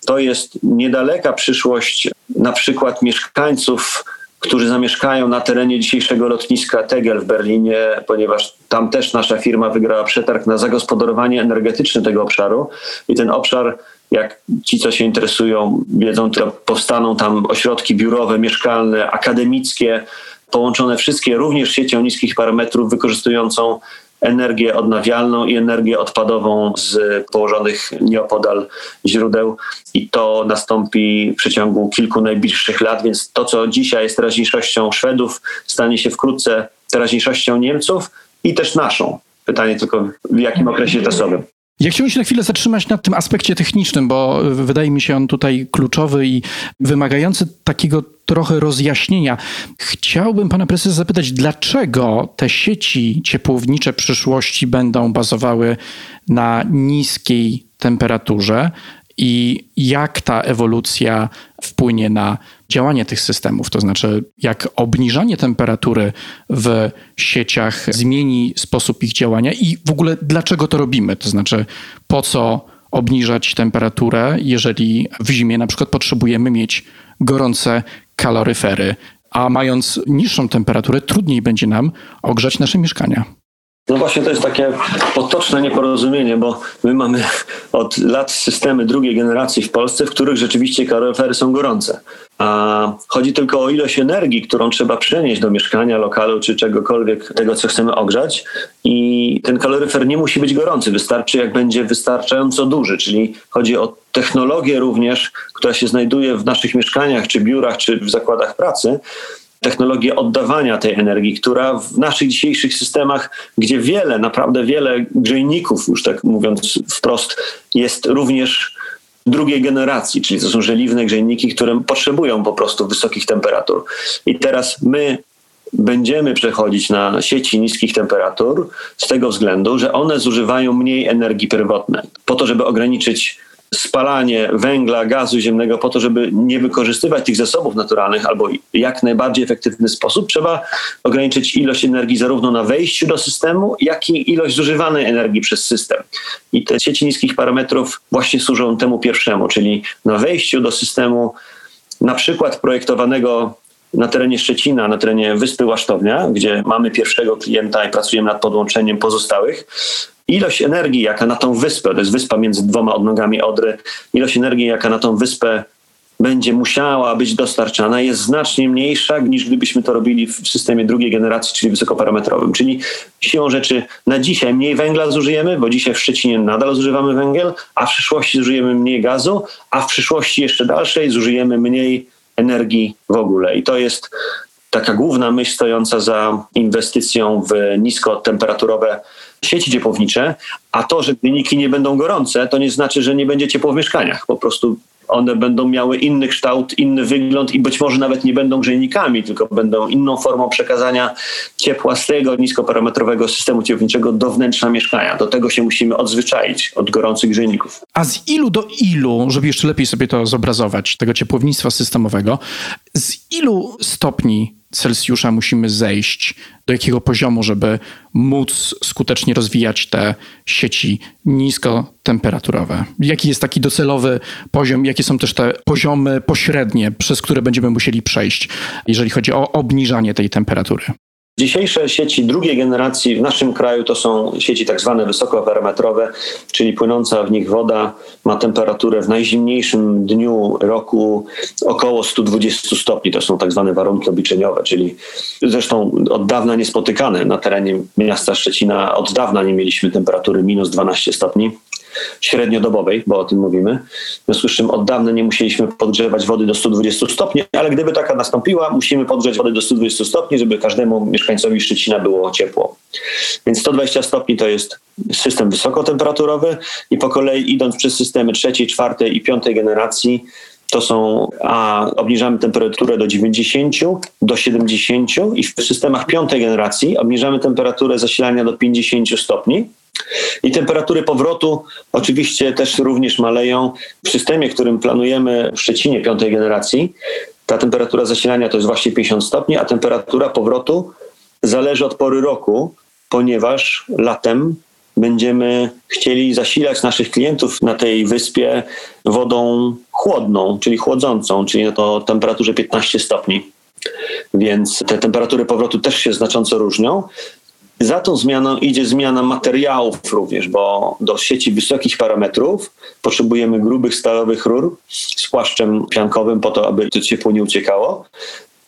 To jest niedaleka przyszłość na przykład mieszkańców którzy zamieszkają na terenie dzisiejszego lotniska Tegel w Berlinie, ponieważ tam też nasza firma wygrała przetarg na zagospodarowanie energetyczne tego obszaru. I ten obszar, jak ci, co się interesują, wiedzą, to powstaną tam ośrodki biurowe, mieszkalne, akademickie, połączone wszystkie również siecią niskich parametrów, wykorzystującą energię odnawialną i energię odpadową z położonych nieopodal źródeł i to nastąpi w przeciągu kilku najbliższych lat, więc to, co dzisiaj jest teraźniejszością Szwedów, stanie się wkrótce teraźniejszością Niemców i też naszą. Pytanie tylko w jakim okresie czasowym. Ja chciałbym się na chwilę zatrzymać na tym aspekcie technicznym, bo wydaje mi się on tutaj kluczowy i wymagający takiego trochę rozjaśnienia. Chciałbym pana prezesa zapytać, dlaczego te sieci ciepłownicze przyszłości będą bazowały na niskiej temperaturze i jak ta ewolucja wpłynie na działanie tych systemów, to znaczy jak obniżanie temperatury w sieciach zmieni sposób ich działania i w ogóle dlaczego to robimy, to znaczy po co obniżać temperaturę, jeżeli w zimie na przykład potrzebujemy mieć gorące kaloryfery, a mając niższą temperaturę trudniej będzie nam ogrzać nasze mieszkania. No właśnie to jest takie potoczne nieporozumienie, bo my mamy od lat systemy drugiej generacji w Polsce, w których rzeczywiście kaloryfery są gorące. A chodzi tylko o ilość energii, którą trzeba przenieść do mieszkania, lokalu czy czegokolwiek tego, co chcemy ogrzać. I ten kaloryfer nie musi być gorący, wystarczy jak będzie wystarczająco duży, czyli chodzi o technologię również, która się znajduje w naszych mieszkaniach, czy biurach, czy w zakładach pracy technologię oddawania tej energii, która w naszych dzisiejszych systemach, gdzie wiele, naprawdę wiele grzejników, już tak mówiąc wprost, jest również drugiej generacji, czyli to są żeliwne grzejniki, które potrzebują po prostu wysokich temperatur. I teraz my będziemy przechodzić na sieci niskich temperatur z tego względu, że one zużywają mniej energii pierwotnej. Po to, żeby ograniczyć spalanie węgla, gazu ziemnego po to, żeby nie wykorzystywać tych zasobów naturalnych albo jak najbardziej efektywny sposób, trzeba ograniczyć ilość energii zarówno na wejściu do systemu, jak i ilość zużywanej energii przez system. I te sieci niskich parametrów właśnie służą temu pierwszemu, czyli na wejściu do systemu na przykład projektowanego na terenie Szczecina, na terenie Wyspy Łasztownia, gdzie mamy pierwszego klienta i pracujemy nad podłączeniem pozostałych, ilość energii, jaka na tą wyspę, to jest wyspa między dwoma odnogami Odry, ilość energii, jaka na tą wyspę będzie musiała być dostarczana, jest znacznie mniejsza niż gdybyśmy to robili w systemie drugiej generacji, czyli wysokoparametrowym. Czyli siłą rzeczy na dzisiaj mniej węgla zużyjemy, bo dzisiaj w Szczecinie nadal zużywamy węgiel, a w przyszłości zużyjemy mniej gazu, a w przyszłości jeszcze dalszej zużyjemy mniej energii w ogóle. I to jest taka główna myśl stojąca za inwestycją w niskotemperaturowe sieci ciepłownicze, a to, że wyniki nie będą gorące, to nie znaczy, że nie będzie ciepło w mieszkaniach. Po prostu one będą miały inny kształt, inny wygląd i być może nawet nie będą grzejnikami, tylko będą inną formą przekazania ciepła z tego niskoparametrowego systemu ciepłowniczego do wnętrza mieszkania. Do tego się musimy odzwyczaić od gorących grzejników. A z ilu do ilu, żeby jeszcze lepiej sobie to zobrazować, tego ciepłownictwa systemowego, z ilu stopni Celsjusza musimy zejść, do jakiego poziomu, żeby móc skutecznie rozwijać te sieci niskotemperaturowe? Jaki jest taki docelowy poziom? Jakie są też te poziomy pośrednie, przez które będziemy musieli przejść, jeżeli chodzi o obniżanie tej temperatury? Dzisiejsze sieci drugiej generacji w naszym kraju to są sieci tak zwane wysokoparametrowe, czyli płynąca w nich woda ma temperaturę w najzimniejszym dniu roku około 120 stopni. To są tak zwane warunki obliczeniowe, czyli zresztą od dawna niespotykane na terenie miasta Szczecina. Od dawna nie mieliśmy temperatury minus 12 stopni średniodobowej, bo o tym mówimy. W związku z czym od dawna nie musieliśmy podgrzewać wody do 120 stopni, ale gdyby taka nastąpiła, musimy podgrzeć wodę do 120 stopni, żeby każdemu mieszkańcowi Szczecina było ciepło. Więc 120 stopni to jest system wysokotemperaturowy i po kolei idąc przez systemy trzeciej, czwartej i piątej generacji, to są, a obniżamy temperaturę do 90, do 70 i w systemach piątej generacji obniżamy temperaturę zasilania do 50 stopni. I temperatury powrotu oczywiście też również maleją. W systemie, którym planujemy w Szczecinie piątej generacji, ta temperatura zasilania to jest właśnie 50 stopni, a temperatura powrotu zależy od pory roku, ponieważ latem będziemy chcieli zasilać naszych klientów na tej wyspie wodą chłodną, czyli chłodzącą, czyli to temperaturze 15 stopni. Więc te temperatury powrotu też się znacząco różnią. Za tą zmianą idzie zmiana materiałów również, bo do sieci wysokich parametrów potrzebujemy grubych stalowych rur z płaszczem piankowym po to, aby to ciepło nie uciekało.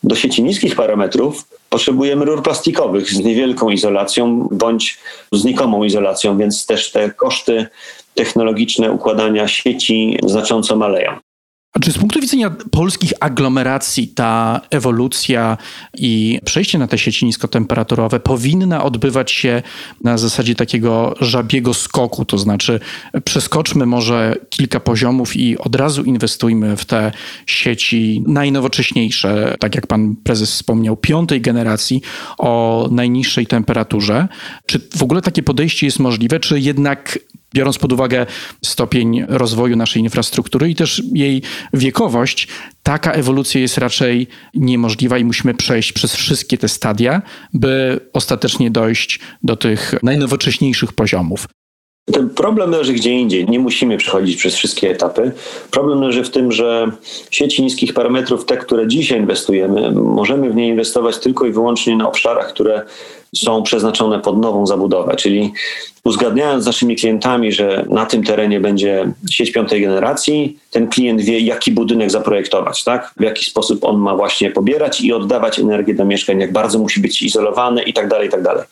Do sieci niskich parametrów potrzebujemy rur plastikowych z niewielką izolacją bądź znikomą izolacją, więc też te koszty technologiczne układania sieci znacząco maleją. A czy z punktu widzenia polskich aglomeracji ta ewolucja i przejście na te sieci niskotemperaturowe powinna odbywać się na zasadzie takiego żabiego skoku, to znaczy przeskoczmy może kilka poziomów i od razu inwestujmy w te sieci najnowocześniejsze, tak jak pan prezes wspomniał, piątej generacji o najniższej temperaturze. Czy w ogóle takie podejście jest możliwe, czy jednak biorąc pod uwagę stopień rozwoju naszej infrastruktury i też jej wiekowość, taka ewolucja jest raczej niemożliwa i musimy przejść przez wszystkie te stadia, by ostatecznie dojść do tych najnowocześniejszych poziomów. Ten problem leży gdzie indziej. Nie musimy przechodzić przez wszystkie etapy. Problem leży w tym, że sieci niskich parametrów, te, które dzisiaj inwestujemy, możemy w nie inwestować tylko i wyłącznie na obszarach, które są przeznaczone pod nową zabudowę, czyli uzgadniając z naszymi klientami, że na tym terenie będzie sieć piątej generacji, ten klient wie, jaki budynek zaprojektować, tak? w jaki sposób on ma właśnie pobierać i oddawać energię do mieszkań, jak bardzo musi być izolowany i tak dalej, tak dalej.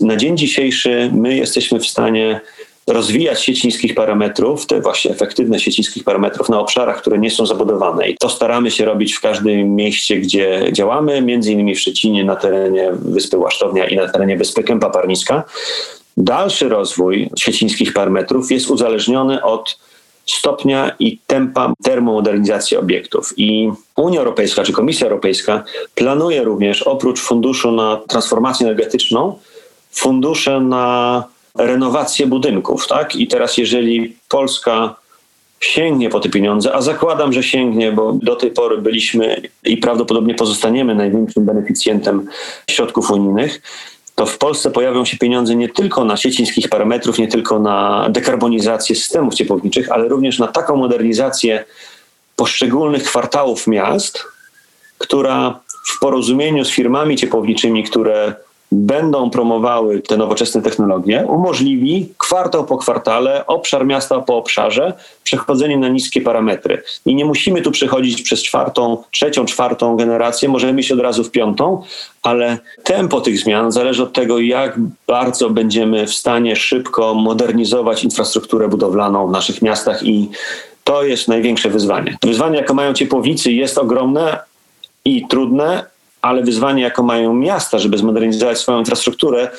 Na dzień dzisiejszy my jesteśmy w stanie rozwijać sieć niskich parametrów, te właśnie efektywne sieci niskich parametrów na obszarach, które nie są zabudowane. I to staramy się robić w każdym mieście, gdzie działamy, między innymi w Szczecinie, na terenie Wyspy Łasztownia i na terenie Wyspy Kępa Parniska. Dalszy rozwój sieci niskich parametrów jest uzależniony od stopnia i tempa termomodernizacji obiektów. I Unia Europejska czy Komisja Europejska planuje również oprócz funduszu na transformację energetyczną, fundusze na renowację budynków. Tak? I teraz, jeżeli Polska sięgnie po te pieniądze, a zakładam, że sięgnie, bo do tej pory byliśmy i prawdopodobnie pozostaniemy największym beneficjentem środków unijnych, to w Polsce pojawią się pieniądze nie tylko na sieci niskich parametrów, nie tylko na dekarbonizację systemów ciepłowniczych, ale również na taką modernizację poszczególnych kwartałów miast, która w porozumieniu z firmami ciepłowniczymi, które będą promowały te nowoczesne technologie, umożliwi kwartał po kwartale, obszar miasta po obszarze przechodzenie na niskie parametry. I nie musimy tu przechodzić przez czwartą, trzecią, czwartą generację, możemy iść od razu w piątą, ale tempo tych zmian zależy od tego, jak bardzo będziemy w stanie szybko modernizować infrastrukturę budowlaną w naszych miastach i to jest największe wyzwanie. Wyzwanie, jakie mają ciepłownicy, jest ogromne i trudne, ale wyzwanie, jaką mają miasta, żeby zmodernizować swoją infrastrukturę,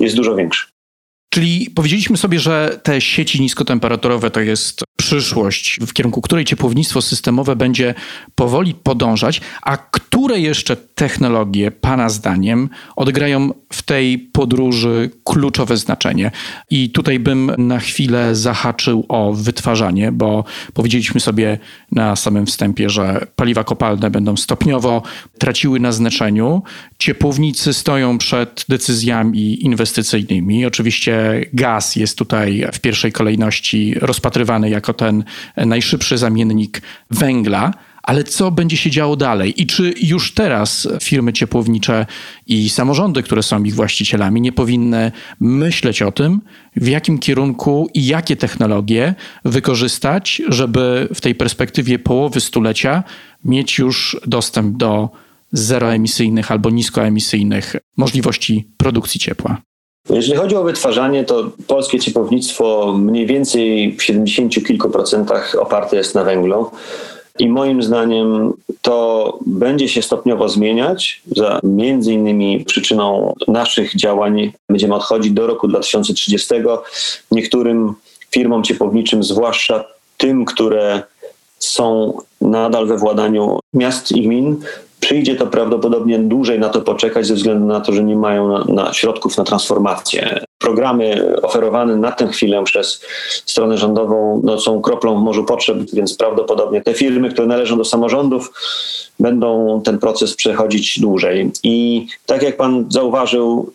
jest dużo większe. Czyli powiedzieliśmy sobie, że te sieci niskotemperaturowe to jest przyszłość, w kierunku której ciepłownictwo systemowe będzie powoli podążać, a które jeszcze technologie, Pana zdaniem, odegrają w tej podróży kluczowe znaczenie? I tutaj bym na chwilę zahaczył o wytwarzanie, bo powiedzieliśmy sobie na samym wstępie, że paliwa kopalne będą stopniowo traciły na znaczeniu. Ciepłownicy stoją przed decyzjami inwestycyjnymi. Oczywiście gaz jest tutaj w pierwszej kolejności rozpatrywany jako ten najszybszy zamiennik węgla. Ale co będzie się działo dalej? I czy już teraz firmy ciepłownicze i samorządy, które są ich właścicielami, nie powinny myśleć o tym, w jakim kierunku i jakie technologie wykorzystać, żeby w tej perspektywie połowy stulecia mieć już dostęp do zeroemisyjnych albo niskoemisyjnych możliwości produkcji ciepła? Jeżeli chodzi o wytwarzanie, to polskie ciepłownictwo mniej więcej w 70 kilku procentach oparte jest na węglu. I moim zdaniem to będzie się stopniowo zmieniać. Za między innymi przyczyną naszych działań będziemy odchodzić do roku 2030. Niektórym firmom ciepłowniczym, zwłaszcza tym, które są nadal we władaniu miast i gmin, przyjdzie to prawdopodobnie dłużej na to poczekać ze względu na to, że nie mają na, na środków na transformację. Programy oferowane na tę chwilę przez stronę rządową no, są kroplą w morzu potrzeb, więc prawdopodobnie te firmy, które należą do samorządów, będą ten proces przechodzić dłużej. I tak jak pan zauważył,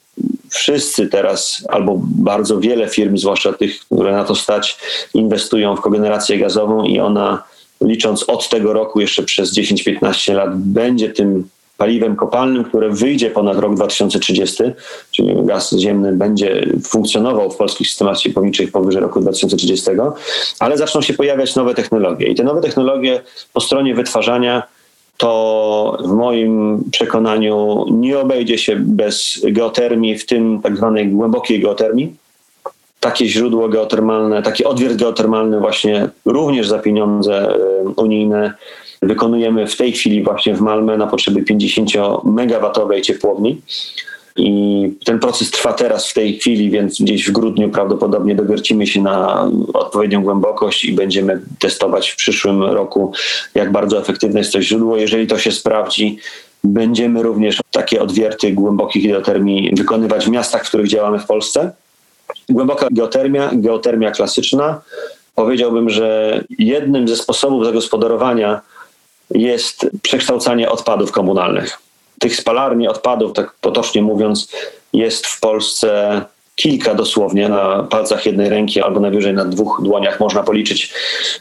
wszyscy teraz, albo bardzo wiele firm, zwłaszcza tych, które na to stać, inwestują w kogenerację gazową i ona licząc od tego roku jeszcze przez 10-15 lat, będzie tym paliwem kopalnym, które wyjdzie ponad rok 2030, czyli gaz ziemny będzie funkcjonował w polskich systemach ciepłowniczych powyżej roku 2030, ale zaczną się pojawiać nowe technologie. I te nowe technologie po stronie wytwarzania to w moim przekonaniu nie obejdzie się bez geotermii, w tym tak zwanej głębokiej geotermii, takie źródło geotermalne, taki odwiert geotermalny właśnie również za pieniądze e, unijne wykonujemy w tej chwili właśnie w Malmę na potrzeby 50-megawatowej ciepłowni. I ten proces trwa teraz w tej chwili, więc gdzieś w grudniu prawdopodobnie dowiercimy się na odpowiednią głębokość i będziemy testować w przyszłym roku, jak bardzo efektywne jest to źródło. Jeżeli to się sprawdzi, będziemy również takie odwierty głębokich geotermii wykonywać w miastach, w których działamy w Polsce. Głęboka geotermia, geotermia klasyczna. Powiedziałbym, że jednym ze sposobów zagospodarowania jest przekształcanie odpadów komunalnych. Tych spalarni odpadów, tak potocznie mówiąc, jest w Polsce kilka dosłownie na palcach jednej ręki albo najwyżej na dwóch dłoniach można policzyć,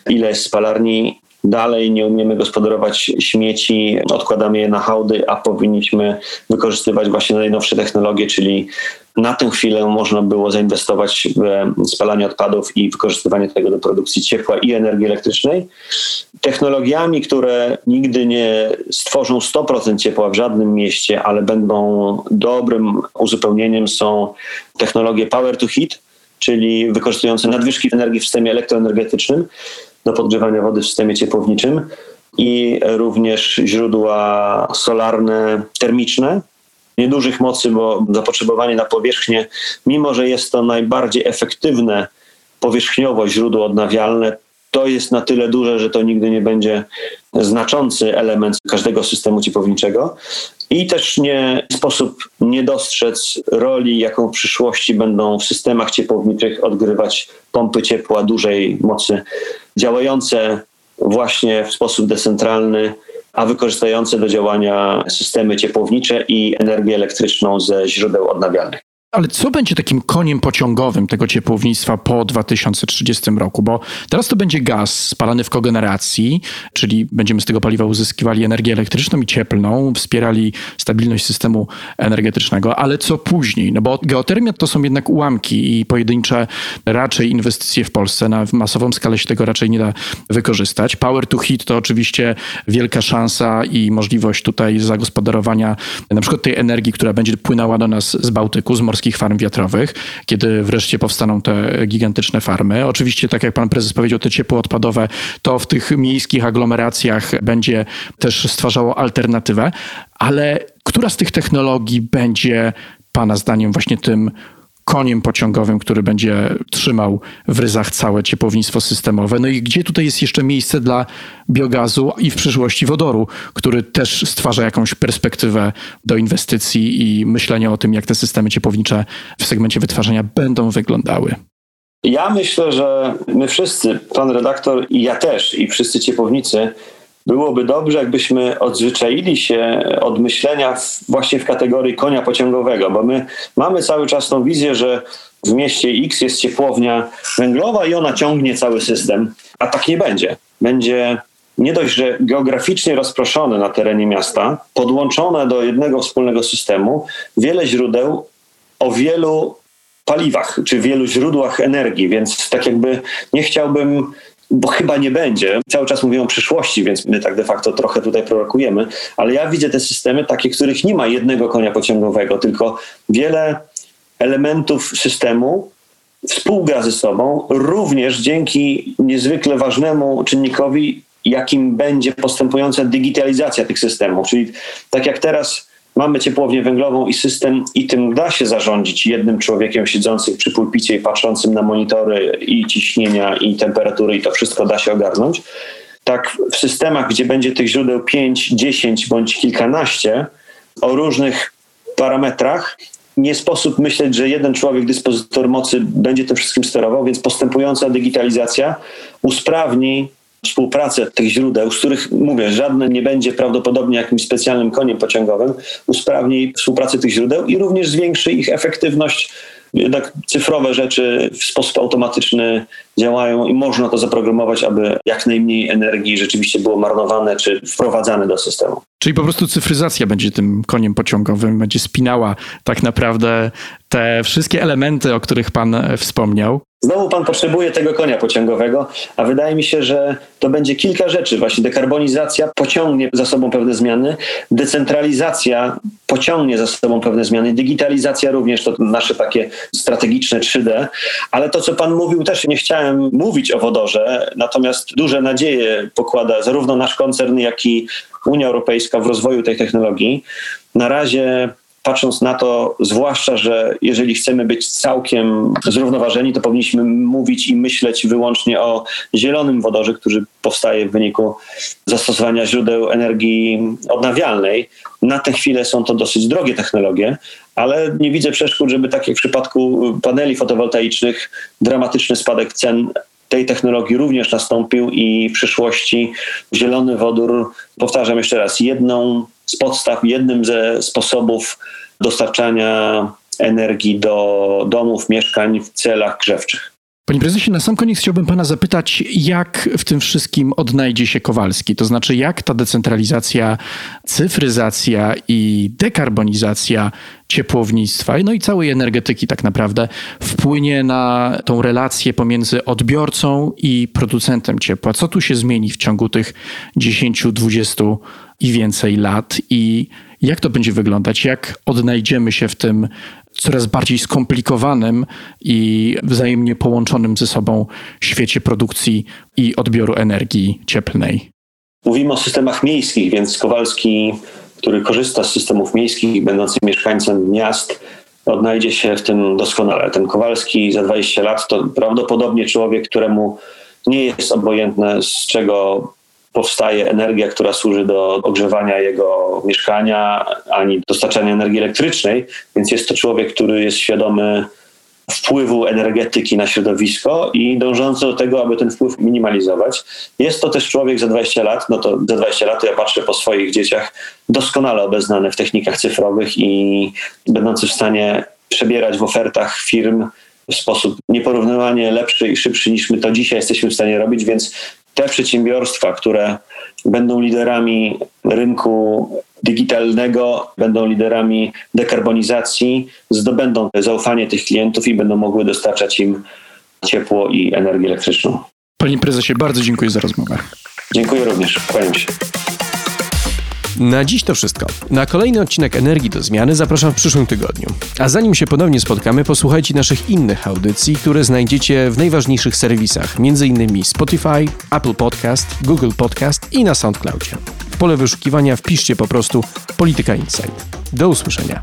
ile jest spalarni dalej nie umiemy gospodarować śmieci, odkładamy je na hałdy, a powinniśmy wykorzystywać właśnie najnowsze technologie, czyli na tę chwilę można było zainwestować w spalanie odpadów i wykorzystywanie tego do produkcji ciepła i energii elektrycznej. Technologiami, które nigdy nie stworzą 100% ciepła w żadnym mieście, ale będą dobrym uzupełnieniem są technologie power to heat, czyli wykorzystujące nadwyżki energii w systemie elektroenergetycznym do podgrzewania wody w systemie ciepłowniczym i również źródła solarne, termiczne, niedużych mocy, bo zapotrzebowanie na powierzchnię, mimo że jest to najbardziej efektywne powierzchniowo źródło odnawialne, to jest na tyle duże, że to nigdy nie będzie znaczący element każdego systemu ciepłowniczego. I też nie sposób nie dostrzec roli, jaką w przyszłości będą w systemach ciepłowniczych odgrywać pompy ciepła dużej mocy, działające właśnie w sposób decentralny, a wykorzystujące do działania systemy ciepłownicze i energię elektryczną ze źródeł odnawialnych. Ale co będzie takim koniem pociągowym tego ciepłownictwa po 2030 roku? Bo teraz to będzie gaz spalany w kogeneracji, czyli będziemy z tego paliwa uzyskiwali energię elektryczną i cieplną, wspierali stabilność systemu energetycznego, ale co później? No bo geotermia to są jednak ułamki i pojedyncze raczej inwestycje w Polsce. Na masową skalę się tego raczej nie da wykorzystać. Power to heat to oczywiście wielka szansa i możliwość tutaj zagospodarowania na przykład tej energii, która będzie płynęła do nas z Bałtyku, z morskich polskich farm wiatrowych, kiedy wreszcie powstaną te gigantyczne farmy. Oczywiście, tak jak pan prezes powiedział, te ciepło odpadowe to w tych miejskich aglomeracjach będzie też stwarzało alternatywę, ale która z tych technologii będzie pana zdaniem właśnie tym koniem pociągowym, który będzie trzymał w ryzach całe ciepłownictwo systemowe. No i gdzie tutaj jest jeszcze miejsce dla biogazu i w przyszłości wodoru, który też stwarza jakąś perspektywę do inwestycji i myślenia o tym, jak te systemy ciepłownicze w segmencie wytwarzania będą wyglądały. Ja myślę, że my wszyscy, pan redaktor i ja też, i wszyscy ciepłownicy, byłoby dobrze, jakbyśmy odzwyczaili się od myślenia właśnie w kategorii konia pociągowego, bo my mamy cały czas tą wizję, że w mieście X jest ciepłownia węglowa i ona ciągnie cały system, a tak nie będzie. Będzie nie dość, że geograficznie rozproszone na terenie miasta, podłączone do jednego wspólnego systemu, wiele źródeł o wielu paliwach czy wielu źródłach energii, więc tak jakby nie chciałbym bo chyba nie będzie. Cały czas mówimy o przyszłości, więc my tak de facto trochę tutaj prorokujemy, ale ja widzę te systemy takie, których nie ma jednego konia pociągowego, tylko wiele elementów systemu współgra ze sobą, również dzięki niezwykle ważnemu czynnikowi, jakim będzie postępująca digitalizacja tych systemów. Czyli tak jak teraz mamy ciepłownię węglową i system i tym da się zarządzić jednym człowiekiem siedzącym przy pulpicie i patrzącym na monitory i ciśnienia i temperatury i to wszystko da się ogarnąć. Tak w systemach, gdzie będzie tych źródeł 5, 10 bądź kilkanaście o różnych parametrach, nie sposób myśleć, że jeden człowiek, dyspozytor mocy, będzie tym wszystkim sterował, więc postępująca digitalizacja usprawni współpracę tych źródeł, z których mówię, żadne nie będzie prawdopodobnie jakimś specjalnym koniem pociągowym, usprawni współpracę tych źródeł i również zwiększy ich efektywność. Jednak cyfrowe rzeczy w sposób automatyczny działają i można to zaprogramować, aby jak najmniej energii rzeczywiście było marnowane czy wprowadzane do systemu. Czyli po prostu cyfryzacja będzie tym koniem pociągowym, będzie spinała tak naprawdę te wszystkie elementy, o których Pan wspomniał. Znowu pan potrzebuje tego konia pociągowego, a wydaje mi się, że to będzie kilka rzeczy. Właśnie dekarbonizacja pociągnie za sobą pewne zmiany, decentralizacja pociągnie za sobą pewne zmiany, digitalizacja również to nasze takie strategiczne 3D, ale to, co pan mówił, też nie chciałem mówić o wodorze, natomiast duże nadzieje pokłada zarówno nasz koncern, jak i Unia Europejska w rozwoju tej technologii. Na razie patrząc na to, zwłaszcza, że jeżeli chcemy być całkiem zrównoważeni, to powinniśmy mówić i myśleć wyłącznie o zielonym wodorze, który powstaje w wyniku zastosowania źródeł energii odnawialnej. Na tę chwilę są to dosyć drogie technologie, ale nie widzę przeszkód, żeby tak jak w przypadku paneli fotowoltaicznych, dramatyczny spadek cen tej technologii również nastąpił i w przyszłości zielony wodór, powtarzam jeszcze raz, jedną z podstaw, jednym ze sposobów dostarczania energii do domów, mieszkań w celach grzewczych. Panie prezesie, na sam koniec chciałbym pana zapytać, jak w tym wszystkim odnajdzie się Kowalski? To znaczy, jak ta decentralizacja, cyfryzacja i dekarbonizacja ciepłownictwa, no i całej energetyki tak naprawdę wpłynie na tą relację pomiędzy odbiorcą i producentem ciepła? Co tu się zmieni w ciągu tych 10, 20 i więcej lat i jak to będzie wyglądać? Jak odnajdziemy się w tym coraz bardziej skomplikowanym i wzajemnie połączonym ze sobą świecie produkcji i odbioru energii cieplnej? Mówimy o systemach miejskich, więc Kowalski, który korzysta z systemów miejskich, będący mieszkańcem miast, odnajdzie się w tym doskonale. Ten Kowalski za 20 lat to prawdopodobnie człowiek, któremu nie jest obojętne, z czego powstaje energia, która służy do ogrzewania jego mieszkania, ani dostarczania energii elektrycznej, więc jest to człowiek, który jest świadomy wpływu energetyki na środowisko i dążący do tego, aby ten wpływ minimalizować. Jest to też człowiek za 20 lat, no to za 20 lat ja patrzę po swoich dzieciach, doskonale obeznany w technikach cyfrowych i będący w stanie przebierać w ofertach firm w sposób nieporównywalnie lepszy i szybszy niż my to dzisiaj jesteśmy w stanie robić, więc te przedsiębiorstwa, które będą liderami rynku digitalnego, będą liderami dekarbonizacji, zdobędą zaufanie tych klientów i będą mogły dostarczać im ciepło i energię elektryczną. Panie prezesie, bardzo dziękuję za rozmowę. Dziękuję również. Kłaniam się. Na dziś to wszystko. Na kolejny odcinek Energii do Zmiany zapraszam w przyszłym tygodniu. A zanim się ponownie spotkamy, posłuchajcie naszych innych audycji, które znajdziecie w najważniejszych serwisach, m.in. Spotify, Apple Podcast, Google Podcast i na SoundCloudzie. W pole wyszukiwania wpiszcie po prostu Polityka Insight. Do usłyszenia.